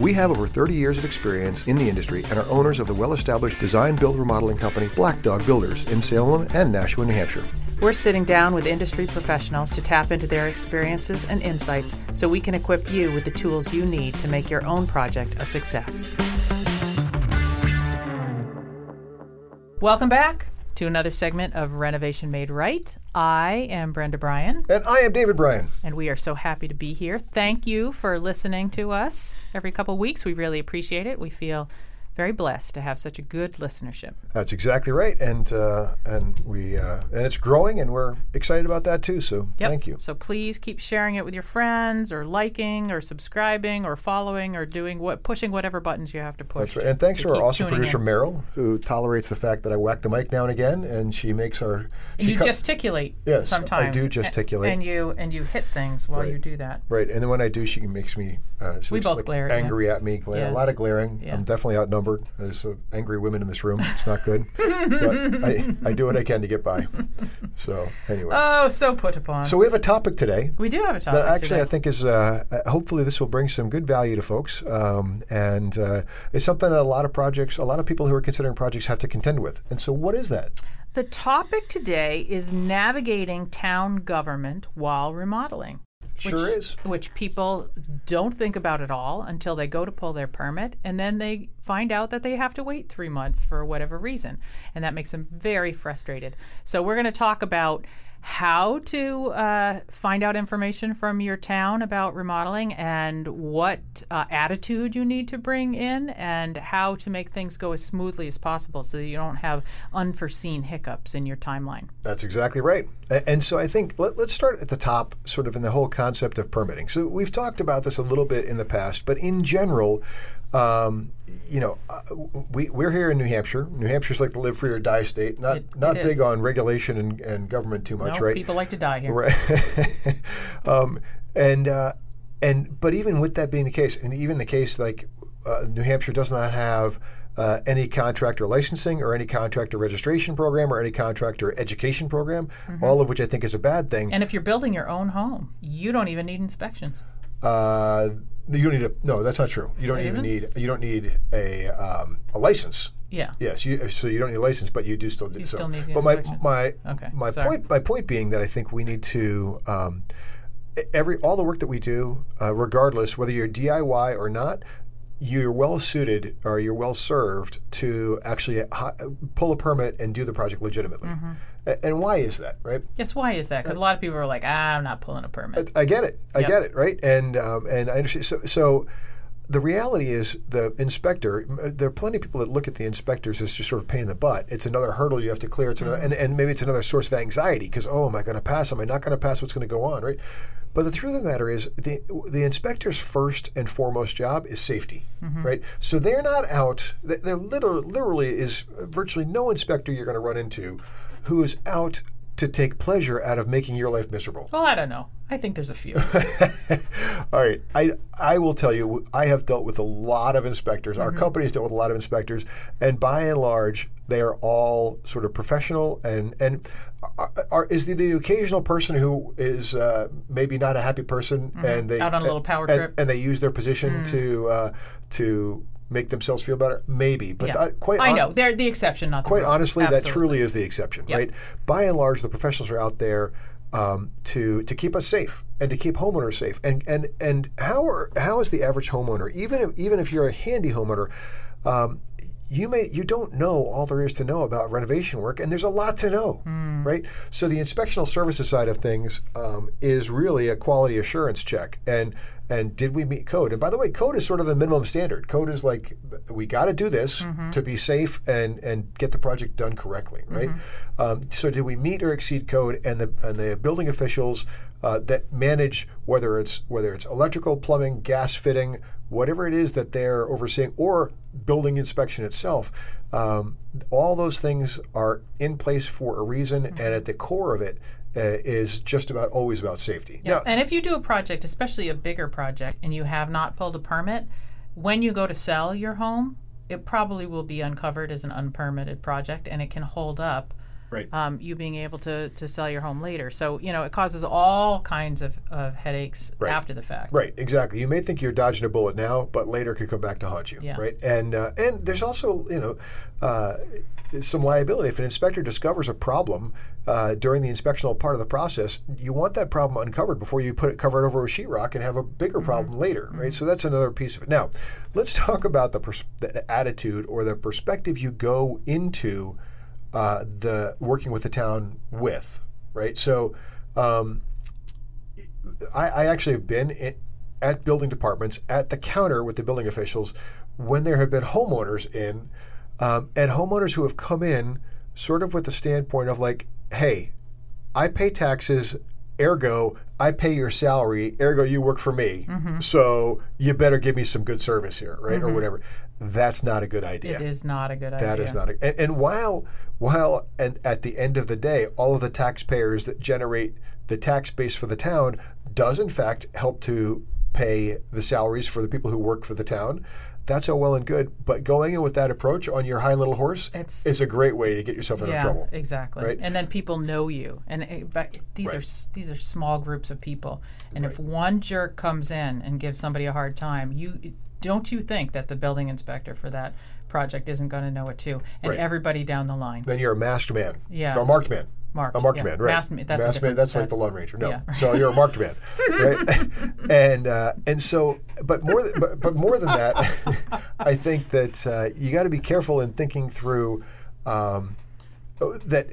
We have over 30 years of experience in the industry and are owners of the well established design build remodeling company Black Dog Builders in Salem and Nashua, New Hampshire. We're sitting down with industry professionals to tap into their experiences and insights so we can equip you with the tools you need to make your own project a success. Welcome back to another segment of Renovation Made Right. I am Brenda Bryan. And I am David Bryan. And we are so happy to be here. Thank you for listening to us every couple weeks. We really appreciate it. We feel very blessed to have such a good listenership. That's exactly right, and uh, and we uh, and it's growing, and we're excited about that too. So yep. thank you. So please keep sharing it with your friends, or liking, or subscribing, or following, or doing what pushing whatever buttons you have to push. That's right. And thanks to, to our awesome producer in. Meryl, who tolerates the fact that I whack the mic now and again, and she makes our. And you gesticulate. Yes, sometimes I do gesticulate. And you and you hit things while right. you do that. Right, and then when I do, she makes me. Uh, we both like glare. Angry yeah. at me, glare. Yes. A lot of glaring. Yeah. I'm definitely outnumbered. There's uh, angry women in this room. It's not good. but I, I do what I can to get by. So anyway. Oh, so put upon. So we have a topic today. We do have a topic that actually today. I think is uh, hopefully this will bring some good value to folks, um, and uh, it's something that a lot of projects, a lot of people who are considering projects have to contend with. And so, what is that? The topic today is navigating town government while remodeling. Sure which, is. Which people don't think about at all until they go to pull their permit, and then they find out that they have to wait three months for whatever reason. And that makes them very frustrated. So, we're going to talk about how to uh, find out information from your town about remodeling and what uh, attitude you need to bring in and how to make things go as smoothly as possible so that you don't have unforeseen hiccups in your timeline. That's exactly right. And so I think let, us start at the top, sort of in the whole concept of permitting. So we've talked about this a little bit in the past, but in general, um, you know, uh, we, we're here in New Hampshire. New Hampshire's like the live free or die state. Not it, not it big is. on regulation and, and government too much, no, right? People like to die here. Right. um, and uh, and but even with that being the case, and even the case like uh, New Hampshire does not have uh, any contractor licensing or any contractor registration program or any contractor education program, mm-hmm. all of which I think is a bad thing. And if you're building your own home, you don't even need inspections. Uh, you don't need a no. That's not true. You don't It even isn't? need you don't need a um, a license. Yeah. Yes, you, so you don't need a license, but you do still need. You so. still need the but my my Okay, my sorry. point my point being that I think we need to um, every all the work that we do, uh, regardless whether you're DIY or not, you're well suited or you're well served to actually hi- pull a permit and do the project legitimately. Mm-hmm. And why is that, right? Yes, why is that? Because a lot of people are like, ah, I'm not pulling a permit. I get it. I Yep. get it. Right. And um, and I understand. So, so the reality is the inspector. There are plenty of people that look at the inspectors as just sort of pain in the butt. It's another hurdle you have to clear. It's another, and, and maybe it's another source of anxiety because oh, am I going to pass? Am I not going to pass? What's going to go on? Right. But the truth of the matter is, the the inspector's first and foremost job is safety, right? So they're not out. they- They're literally, literally is virtually no inspector you're going to run into who is out to take pleasure out of making your life miserable. Well, I don't know. I think there's a few. All right, I I will tell you, I have dealt with a lot of inspectors. Our company's dealt with a lot of inspectors, and by and large, they are all sort of professional. And and are, are, is the, the occasional person who is uh, maybe not a happy person, and they Out on a little power and, trip. and they use their position to uh, to make themselves feel better. Maybe, but yeah. quite I hon- know. They're the exception, not the quite rule. honestly, that truly is the exception, Yep. right? By and large, the professionals are out there um, to to keep us safe and to keep homeowners safe. And and and how are how is the average homeowner, even if even if you're a handy homeowner, um, you may you don't know all there is to know about renovation work, and there's a lot to know, right? So the inspectional services side of things um, is really a quality assurance check, and and did we meet code? And by the way, code is sort of the minimum standard. Code is like we got to do this Mm-hmm. to be safe and and get the project done correctly, right? Mm-hmm. Um, so did we meet or exceed code? And the and the building officials uh, that manage whether it's whether it's electrical, plumbing, gas fitting, whatever it is that they're overseeing, or building inspection itself, um, all those things are in place for a reason, Mm-hmm. and at the core of it uh, is just about always about safety. Yeah. Now, and if you do a project, especially a bigger project, and you have not pulled a permit, when you go to sell your home, it probably will be uncovered as an unpermitted project, and it can hold up right. um, you being able to, to sell your home later. So, you know, it causes all kinds of, of headaches Right. after the fact. Right, exactly. You may think you're dodging a bullet now, but later it could come back to haunt you. Yeah. Right, and uh, and there's also you know uh, some liability if an inspector discovers a problem uh, during the inspectional part of the process. You want that problem uncovered before you put it covered over with sheetrock and have a bigger problem later. Right, so that's another piece of it. Now, let's talk about the, pers- the attitude or the perspective you go into uh, the working with the town with. Right, so. Um, I, I actually have been in, at building departments at the counter with the building officials when there have been homeowners in, um, and homeowners who have come in sort of with the standpoint of like, hey, I pay taxes, ergo, I pay your salary, ergo, you work for me, so you better give me some good service here, right, or whatever. That's not a good idea. It is not a good idea. That is not a, and, and while while and at the end of the day, all of the taxpayers that generate the tax base for the town does in fact help to pay the salaries for the people who work for the town. That's all well and good, but going in with that approach on your high little horse It's- is a great way to get yourself into yeah, trouble. exactly. right? And then people know you, and it, but these are Right. s- these are small groups of people. And if one jerk comes in and gives somebody a hard time, you don't you think that the building inspector for that project isn't going to know it too, and Right. everybody down the line. Then you're a masked man. Yeah. Or a marked man. Marked, A marked yeah. man, right? Masked man, that's a different- that's like the Lone Ranger. No, yeah. so you're a marked man, right? and uh, and so, but more, th- but, but more than that, I think that uh, you got to be careful in thinking through um, that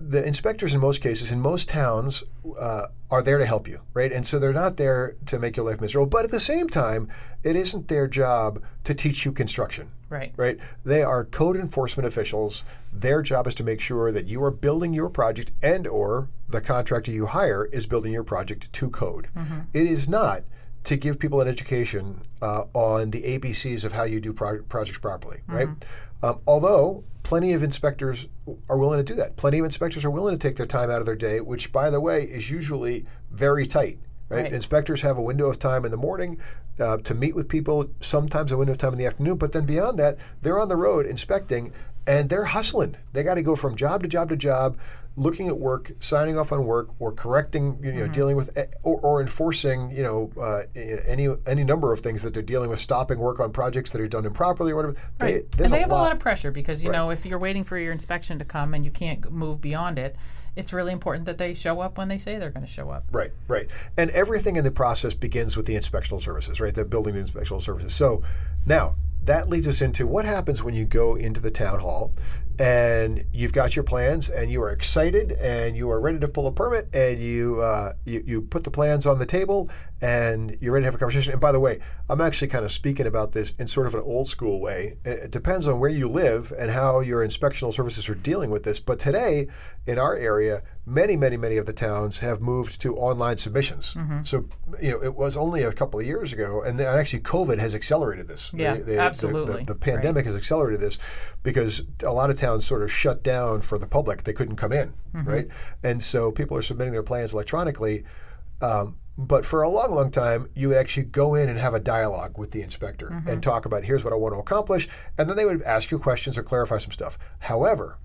the inspectors in most cases in most towns uh, are there to help you right? And so they're not there to make your life miserable but at the same time it isn't their job to teach you construction Right. right? They are code enforcement officials. Their job is to make sure that you are building your project and or the contractor you hire is building your project to code. It is not to give people an education uh, on the abcs of how you do pro- projects properly right? Um, although plenty of inspectors are willing to do that plenty of inspectors are willing to take their time out of their day which by the way is usually very tight Right? Right. Inspectors have a window of time in the morning uh, to meet with people, sometimes a window of time in the afternoon, but then beyond that, they're on the road inspecting and they're hustling. They got to go from job to job to job, looking at work, signing off on work, or correcting, you know, dealing with, or, or enforcing, you know, uh, any any number of things that they're dealing with, stopping work on projects that are done improperly or whatever. They, Right. there's and they a have lot. a lot of pressure because you know if you're waiting for your inspection to come and you can't move beyond it, it's really important that they show up when they say they're going to show up. Right, right. And everything in the process begins with the inspectional services, right? The building inspectional services. So now that leads us into what happens when you go into the town hall and you've got your plans and you are excited and you are ready to pull a permit and you, uh, you, you put the plans on the table and you're ready to have a conversation. And by the way, I'm actually kind of speaking about this in sort of an old school way. It depends on where you live and how your inspectional services are dealing with this. But today, in our area, many, many, many of the towns have moved to online submissions. Mm-hmm. So, you know, it was only a couple of years ago, and then actually COVID has accelerated this. Yeah, The- the- the- absolutely. The, the pandemic has accelerated this because a lot of towns sort of shut down for the public; they couldn't come in, Mm-hmm. right? And so people are submitting their plans electronically. Um, but for a long, long time, you would actually go in and have a dialogue with the inspector Mm-hmm. and talk about here's what I want to accomplish, and then they would ask you questions or clarify some stuff. However,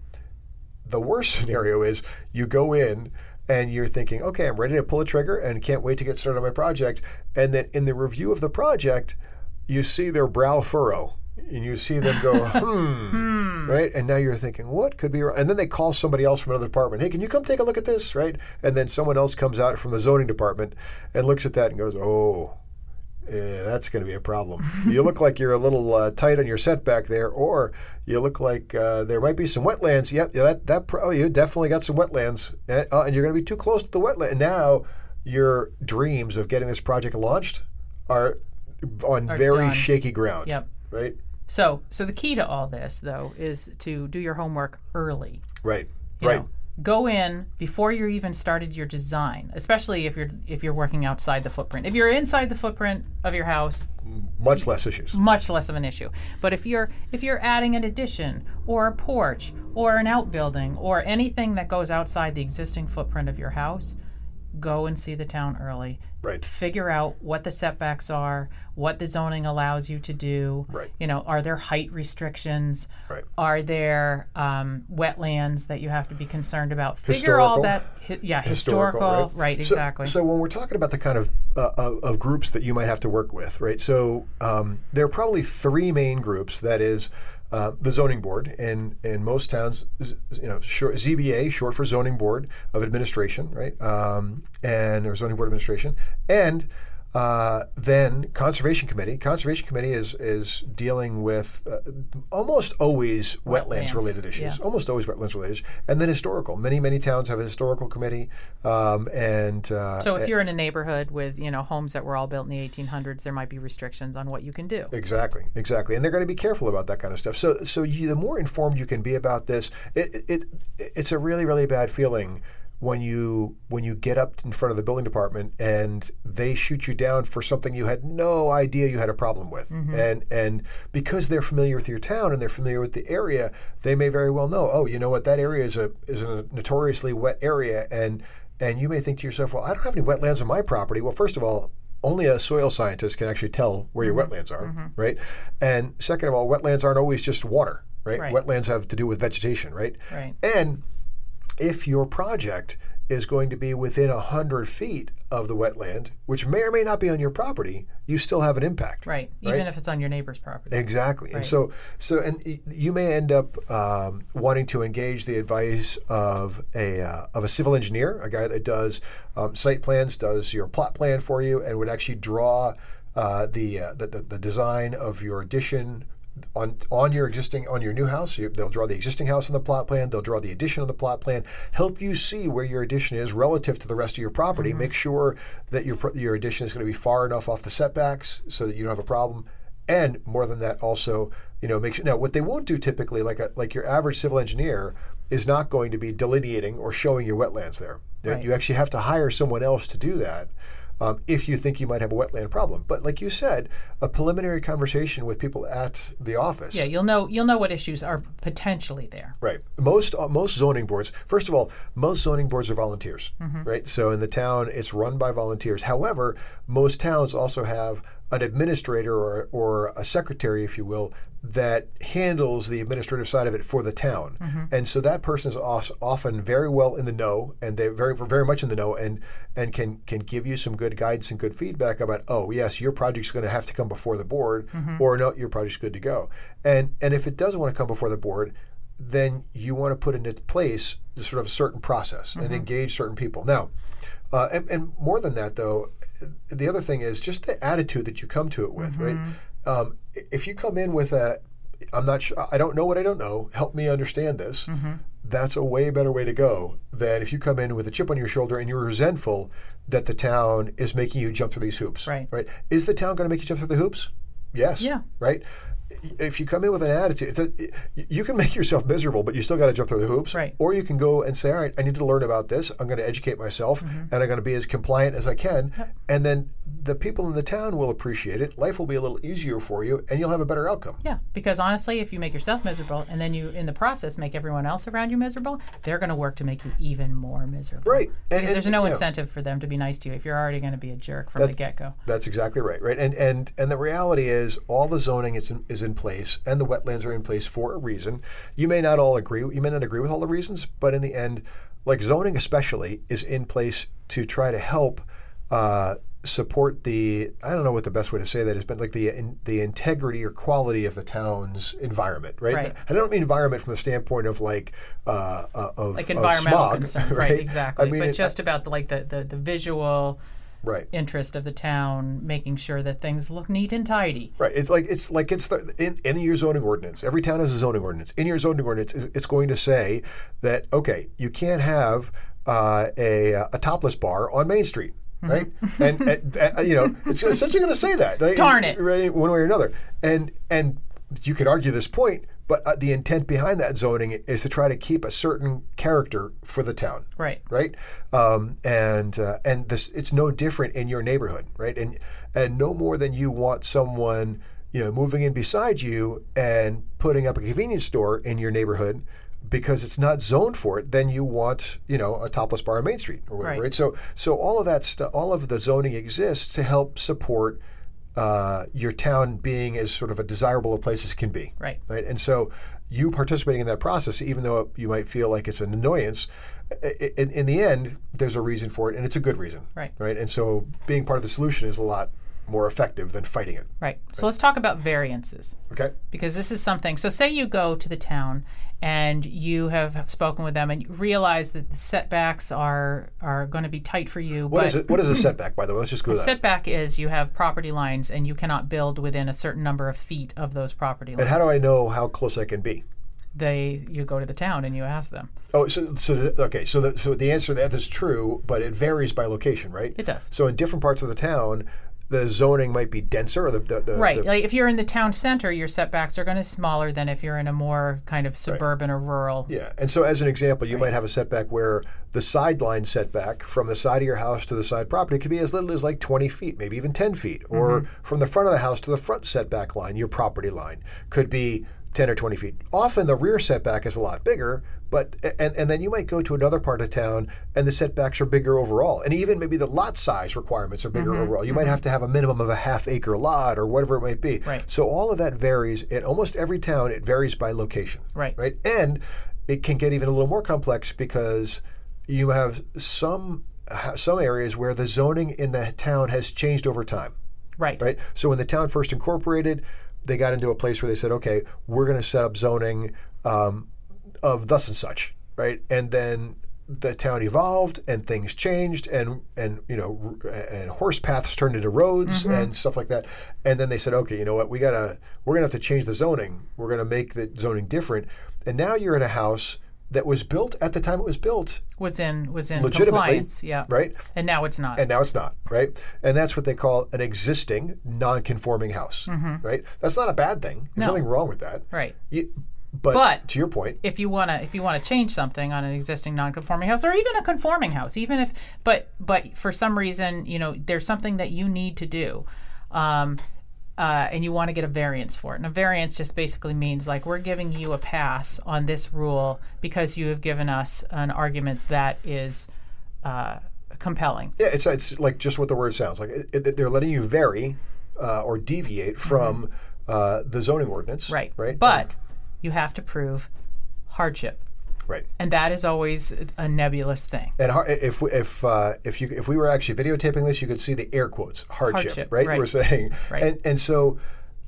the worst scenario is you go in and you're thinking, okay, I'm ready to pull a trigger and can't wait to get started on my project. And then in the review of the project, you see their brow furrow and you see them go, hmm, right? And now you're thinking, what could be wrong? And then they call somebody else from another department, hey, can you come take a look at this, right? And then someone else comes out from the zoning department and looks at that and goes, oh, yeah, that's going to be a problem. you look like you're a little uh, tight on your setback there, or you look like uh, there might be some wetlands. Yep, yeah, that that pro- oh, you definitely got some wetlands, and, uh, and you're going to be too close to the wetland. Now your dreams of getting this project launched are on Are very done. shaky ground. Yep. Right. So, so the key to all this, though, is to do your homework early. Right. you right. know. Go in before you're even started your design, especially if you're if you're working outside the footprint. If you're inside the footprint of your house, Much less issues. much less of an issue. But if you're if you're adding an addition or a porch or an outbuilding or anything that goes outside the existing footprint of your house, go and see the town early. Right. Figure out what the setbacks are, what the zoning allows you to do. Right. You know, are there height restrictions? Right. Are there um, wetlands that you have to be concerned about? Figure all Historical. that. hi- Yeah, historical. right. So- exactly. So, when we're talking about the kind of, uh, of of groups that you might have to work with, right? So um, there are probably three main groups. That is uh, the zoning board, in in most towns, you know, short, ZBA, short for zoning board of administration, right? Um, and or zoning board administration, and uh, then conservation committee. Conservation committee is is dealing with uh, almost always wetlands related issues. yeah. Almost always wetlands related, issues. and then historical. Many many towns have a historical committee, um, and uh, So if you're in a neighborhood with you know homes that were all built in the 1800s, there might be restrictions on what you can do. Exactly, exactly, and they're going to be careful about that kind of stuff. So, so you, the more informed you can be about this, it, it it's a really really bad feeling when you when you get up in front of the building department and they shoot you down for something you had no idea you had a problem with, mm-hmm. and and because they're familiar with your town and they're familiar with the area, they may very well know, oh, you know what, that area is a is a notoriously wet area, and and you may think to yourself, well, I don't have any wetlands on my property. Well, first of all, only a soil scientist can actually tell where your mm-hmm. wetlands are, mm-hmm. right? And second of all, wetlands aren't always just water, right? Right. Wetlands have to do with vegetation, right? Right. And if your project is going to be within 100 feet of the wetland, which may or may not be on your property, you still have an impact. Right. Even if it's on your neighbor's property. Exactly, and so so and you may end up um, wanting to engage the advice of a uh, of a civil engineer, a guy that does um, site plans, does your plot plan for you, and would actually draw uh, the, uh, the the the design of your addition. On, on your existing on your new house, you, they'll draw the existing house on the plot plan. They'll draw the addition on the plot plan. Help you see where your addition is relative to the rest of your property. Mm-hmm. Make sure that your your addition is going to be far enough off the setbacks so that you don't have a problem and more than that also you know make sure now what they won't do typically like a, like your average civil engineer is not going to be delineating or showing your wetlands there Right. you actually have to hire someone else to do that um, if you think you might have a wetland problem but like you said a preliminary conversation with people at the office Yeah, you'll know you'll know what issues are potentially there. Right. Most uh, most zoning boards. First of all, most zoning boards are volunteers. Right. So in the town, it's run by volunteers. However, most towns also have an administrator or, or a secretary, if you will, that handles the administrative side of it for the town. Mm-hmm. And so that person is often very well in the know, and they're very very much in the know, and and can can give you some good guidance and good feedback about, oh yes, your project's going to have to come before the board, mm-hmm. or no, your project's good to go. And and if it doesn't want to come before the board, then you want to put into place the sort of a certain process and mm-hmm. engage certain people. Now, uh, and, and more than that, though, the other thing is just the attitude that you come to it with, right? Um, if you come in with a, I'm not sure, I don't know what I don't know, help me understand this, that's a way better way to go than if you come in with a chip on your shoulder and you're resentful that the town is making you jump through these hoops. Right. Right. Is the town going to make you jump through the hoops? Yes. Yeah. Right. If you come in with an attitude, a, you can make yourself miserable, but you still got to jump through the hoops. Right. Or you can go and say, all right, I need to learn about this. I'm going to educate myself, Mm-hmm. and I'm going to be as compliant as I can. And then the people in the town will appreciate it. Life will be a little easier for you, and you'll have a better outcome. Yeah, because honestly, if you make yourself miserable and then you, in the process, make everyone else around you miserable, they're going to work to make you even more miserable. Right. And- Because and, there's no you know, incentive for them to be nice to you if you're already going to be a jerk from the get go. That's exactly right, right? And and and the reality is, all the zoning is in, is in place, and the wetlands are in place for a reason. You may not all agree. You may not agree with all the reasons, but in the end, like zoning especially, is in place to try to help. Uh, support the I don't know what the best way to say that is, but like the in, the integrity or quality of the town's environment, right? Right. I don't mean environment from the standpoint of like uh, uh, of Like of smog, concern, right? right? Exactly. I mean, but it- just about the, like the, the, the visual right. interest of the town, making sure that things look neat and tidy. Right. It's like it's like it's the in, in your zoning ordinance. Every town has a zoning ordinance. In your zoning ordinance, it's going to say that okay, you can't have uh, a a topless bar on Main Street. right? And, and, and, you know, it's essentially going to say that. Right? Darn it. Right, one way or another. And and you could argue this point, but uh, the intent behind that zoning is to try to keep a certain character for the town. Right. Right. Um, and uh, and this it's no different in your neighborhood, right? And and no more than you want someone you know moving in beside you and putting up a convenience store in your neighborhood because it's not zoned for it, then you want you know a topless bar on Main Street or whatever, Right. right? So so all of that stuff, all of the zoning exists to help support uh, your town being as sort of a desirable a place as it can be, Right. Right, and so you participating in that process, even though you might feel like it's an annoyance, in, in the end, there's a reason for it, and it's a good reason, Right. Right, and so being part of the solution is a lot more effective than fighting it. Right. So let's talk about variances. Okay. because this is something. So, say you go to the town and you have spoken with them and you realize that the setbacks are are going to be tight for you. What but is it? What is a setback, by the way? Let's just go that. setback is you have property lines and you cannot build within a certain number of feet of those property lines. And how do I know how close I can be? They you go to the town and you ask them. Oh, so so the, okay. So the, so the answer to that is true, but it varies by location, right? It does. So in different parts of the town, the zoning might be denser, or the, the, the Right. the- like if you're in the town center, your setbacks are going to be smaller than if you're in a more kind of suburban or rural. Yeah, and so as an example, you might have a setback where the sideline setback from the side of your house to the side property could be as little as like 20 feet, maybe even 10 feet, or mm-hmm. from the front of the house to the front setback line, your property line, could be 10 or 20 feet. Often the rear setback is a lot bigger, but and, and then you might go to another part of town and the setbacks are bigger overall, and even maybe the lot size requirements are bigger mm-hmm. overall. You might mm-hmm. have to have a minimum of a half acre lot or whatever it might be. Right. So all of that varies in almost every town. It varies by location Right. right? And it can get even a little more complex because you have some some areas where the zoning in the town has changed over time, Right. right? So when the town first incorporated, they got into a place where they said, okay, we're going to set up zoning um, of thus and such, right? And then the town evolved and things changed and and you know and horse paths turned into roads and stuff like that. And then they said okay you know what? We gotta we're gonna have to change the zoning. We're gonna make the zoning different. And now you're in a house that was built at the time it was built Was in was in legitimately compliance. Yeah. right And now it's not. and now it's not right and that's what they call an existing non-conforming house right that's not a bad thing there's Mm-hmm. No. nothing wrong with that right. You- but, But- to your point if you want to if you want to change something on an existing non-conforming house or even a conforming house even if but but for some reason you know there's something that you need to do um, uh, and you want to get a variance for it and a variance just basically means like we're giving you a pass on this rule because you have given us an argument that is uh, compelling Yeah, it's it's like just what the word sounds like. It, it- they're letting you vary uh, or deviate from uh, the zoning ordinance. Mm-hmm. right Right. but you have to prove hardship right. and that is always a nebulous thing And har- if we- if uh, if you if we were actually videotaping this, you could see the air quotes hardship. Hardship, right? right. We're saying. Right. And and so,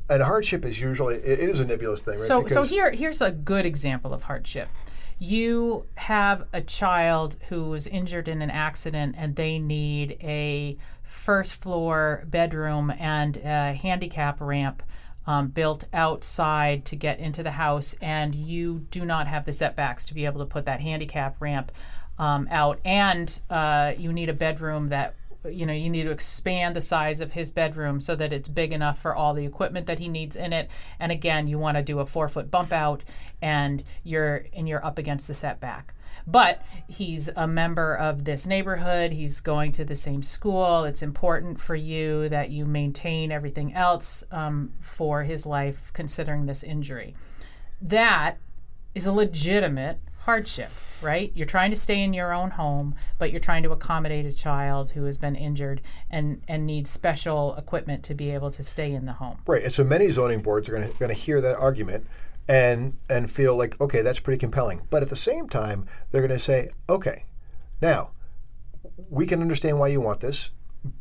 and hardship is usually it, it is a nebulous thing. Right? So, so here, here's a good example of hardship. You have a child who was injured in an accident, and they need a first floor bedroom and a handicap ramp um, built outside to get into the house, and you do not have the setbacks to be able to put that handicap ramp um, out, and uh, you need a bedroom that you know you need to expand the size of his bedroom so that it's big enough for all the equipment that he needs in it. And again you want to do a four foot bump out and you're and you're up against the setback but he's a member of this neighborhood he's going to the same school it's important for you that you maintain everything else um, for his life considering this injury that is a legitimate hardship, right? You're trying to stay in your own home, but you're trying to accommodate a child who has been injured and and needs special equipment to be able to stay in the home. Right, and so many zoning boards are going to going to hear that argument and and feel like okay, that's pretty compelling. But at the same time, they're going to say, okay, now we can understand why you want this,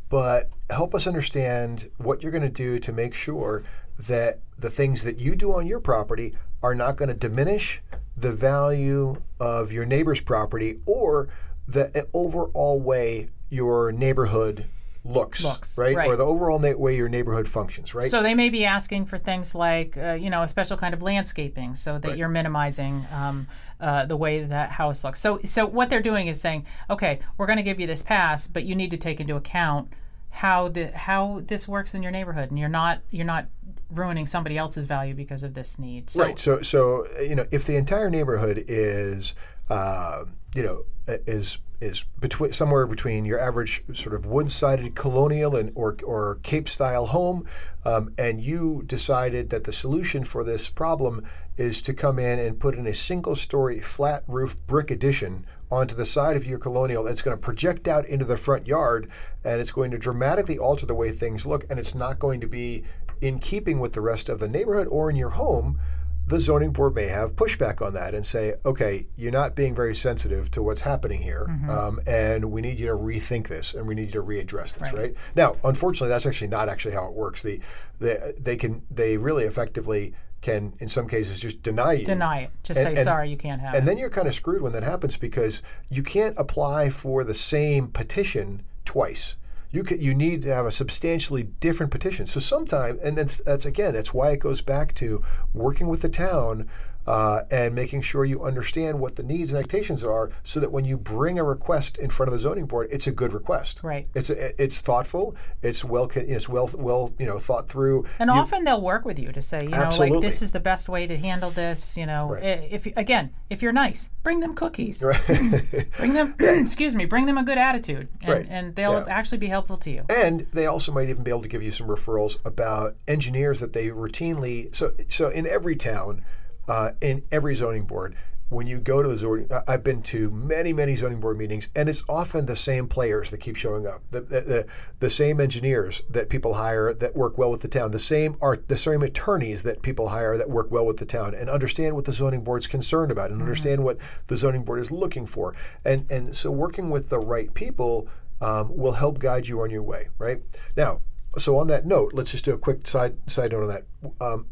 but help us understand what you're going to do to make sure that the things that you do on your property are not going to diminish the value of your neighbor's property or the eh, overall way your neighborhood looks, Looks, right? right. Or the overall na- way your neighborhood functions, right? So they may be asking for things like, uh, you know, a special kind of landscaping, so that you're minimizing um, uh, the way that house looks. So, so what they're doing is saying, okay, we're going to give you this pass, but you need to take into account how the how this works in your neighborhood, and you're not you're not ruining somebody else's value because of this need. So, Right. So, so you know, if the entire neighborhood is, uh, you know, is is between somewhere between your average sort of wood-sided colonial and or or Cape-style home, um, and you decided that the solution for this problem is to come in and put in a single-story flat roof brick addition onto the side of your colonial that's going to project out into the front yard and it's going to dramatically alter the way things look and it's not going to be in keeping with the rest of the neighborhood or in your home, the zoning board may have pushback on that and say, okay, you're not being very sensitive to what's happening here, um, and we need you to rethink this and we need you to readdress this, right? Now, unfortunately, that's actually not actually how it works. The, the they can they really effectively can in some cases just deny you deny it. Just And- say, and- sorry, you can't have and it. And then you're kind of screwed when that happens because you can't apply for the same petition twice. You could, you need to have a substantially different petition. So sometimes, and that's that's again, that's why it goes back to working with the town uh, and making sure you understand what the needs and expectations are, so that when you bring a request in front of the zoning board, it's a good request. Right. It's a, it's thoughtful. It's well it's well well you know thought through. And You- often they'll work with you to say, you know, like this is the best way to handle this. You know, Right. If again, if you're nice, bring them cookies. right. bring them, excuse me, bring them a good attitude, and, Right. and they'll Yeah. actually be helpful to you. And they also might even be able to give you some referrals about engineers that they routinely. So, so in every town, uh, in every zoning board, when you go to the zoning, I've been to many, many zoning board meetings, and it's often the same players that keep showing up, the the, the, the same engineers that people hire that work well with the town, the same art, the same attorneys that people hire that work well with the town, and understand what the zoning board's concerned about, and understand what the zoning board is looking for, and and so working with the right people um, will help guide you on your way, right? Now, so on that note, let's just do a quick side side note on that. Um,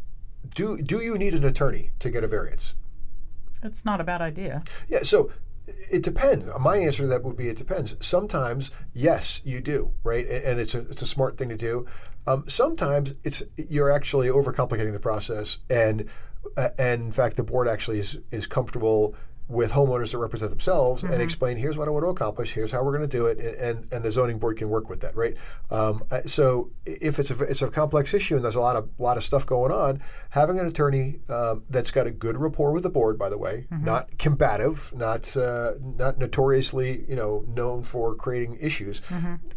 do do you need an attorney to get a variance? It's not a bad idea. Yeah, so it depends. My answer to that would be it depends. Sometimes, yes, you do, right? And it's a it's a smart thing to do. Um, sometimes it's you're actually overcomplicating the process, and uh, and in fact, the board actually is is comfortable with homeowners that represent themselves and explain here's what I want to accomplish, here's how we're going to do it, and, and and the zoning board can work with that, right? Um, so if it's a it's a complex issue and there's a lot of lot of stuff going on, having an attorney um, that's got a good rapport with the board, by the way, not combative, not uh, not notoriously you know known for creating issues,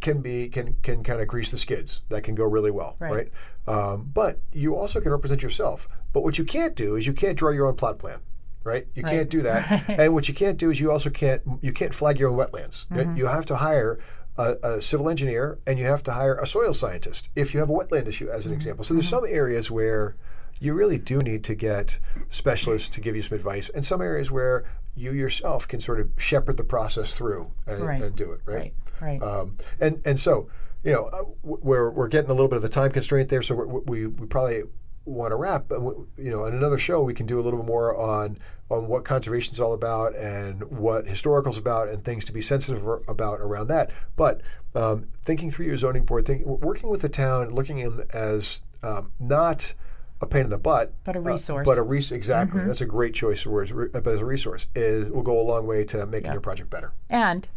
can be can can kind of grease the skids. That can go really well, Right. right? Um, but you also can represent yourself. But what you can't do is you can't draw your own plot plan. Right, you can't do that, and what you can't do is you also can't you can't flag your own wetlands. right? You have to hire a, a civil engineer and you have to hire a soil scientist if you have a wetland issue, as an example. So there's some areas where you really do need to get specialists to give you some advice, and some areas where you yourself can sort of shepherd the process through and, Right. and do it. Right, right. Um, and and so you know uh, we're we're getting a little bit of the time constraint there, so we're, we we probably want to wrap. But you know, in another show, we can do a little bit more on on what conservation is all about and what historical is about and things to be sensitive about around that. But um, thinking through your zoning board, think, working with the town, looking in as um, not a pain in the butt, But a uh, resource. but a res- exactly. That's a great choice of words. re- But as a resource, is will go a long way to making your project better. and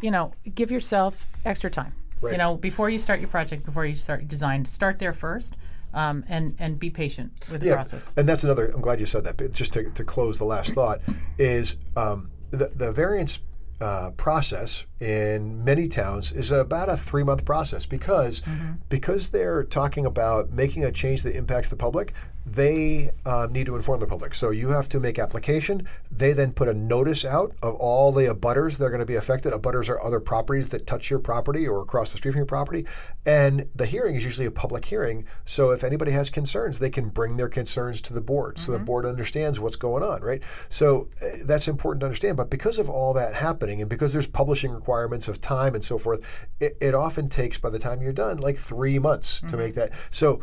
you know give yourself extra time you know before you start your project before you start your design start there first um, and and be patient with the process And that's another. I'm glad you said that. But just to, to close the last thought is um, the the variance uh, process in many towns is about a three month process because Mm-hmm. because they're talking about making a change that impacts the public. They um, need to inform the public. So you have to make application. They then put a notice out of all the abutters that are going to be affected. Abutters are other properties that touch your property or across the street from your property. And the hearing is usually a public hearing. So if anybody has concerns, they can bring their concerns to the board. So the board understands what's going on, right? So uh, that's important to understand. But because of all that happening and because there's publishing requirements of time and so forth, it, it often takes, by the time you're done, like three months to mm-hmm. make that. So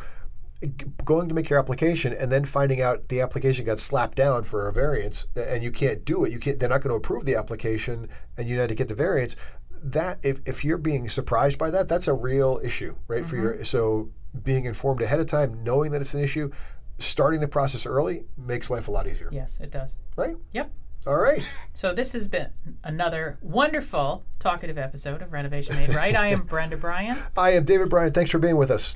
going to make your application and then finding out the application got slapped down for a variance and you can't do it you can't they're not going to approve the application and you had to get the variance that if, if you're being surprised by that, that's a real issue, right? For your mm-hmm. so being informed ahead of time, knowing that it's an issue, starting the process early makes life a lot easier, Yes, it does. right? Yep. All right. So this has been another wonderful talkative episode of Renovation Made Right. I am Brenda Bryan. I am David Bryan. Thanks for being with us.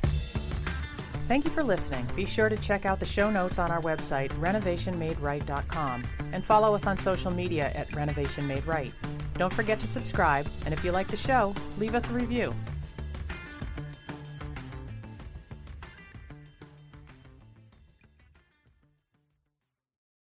Thank you for listening. Be sure to check out the show notes on our website, renovationmaderight.com, and follow us on social media at Renovation Made Right. Don't forget to subscribe, and if you like the show, leave us a review.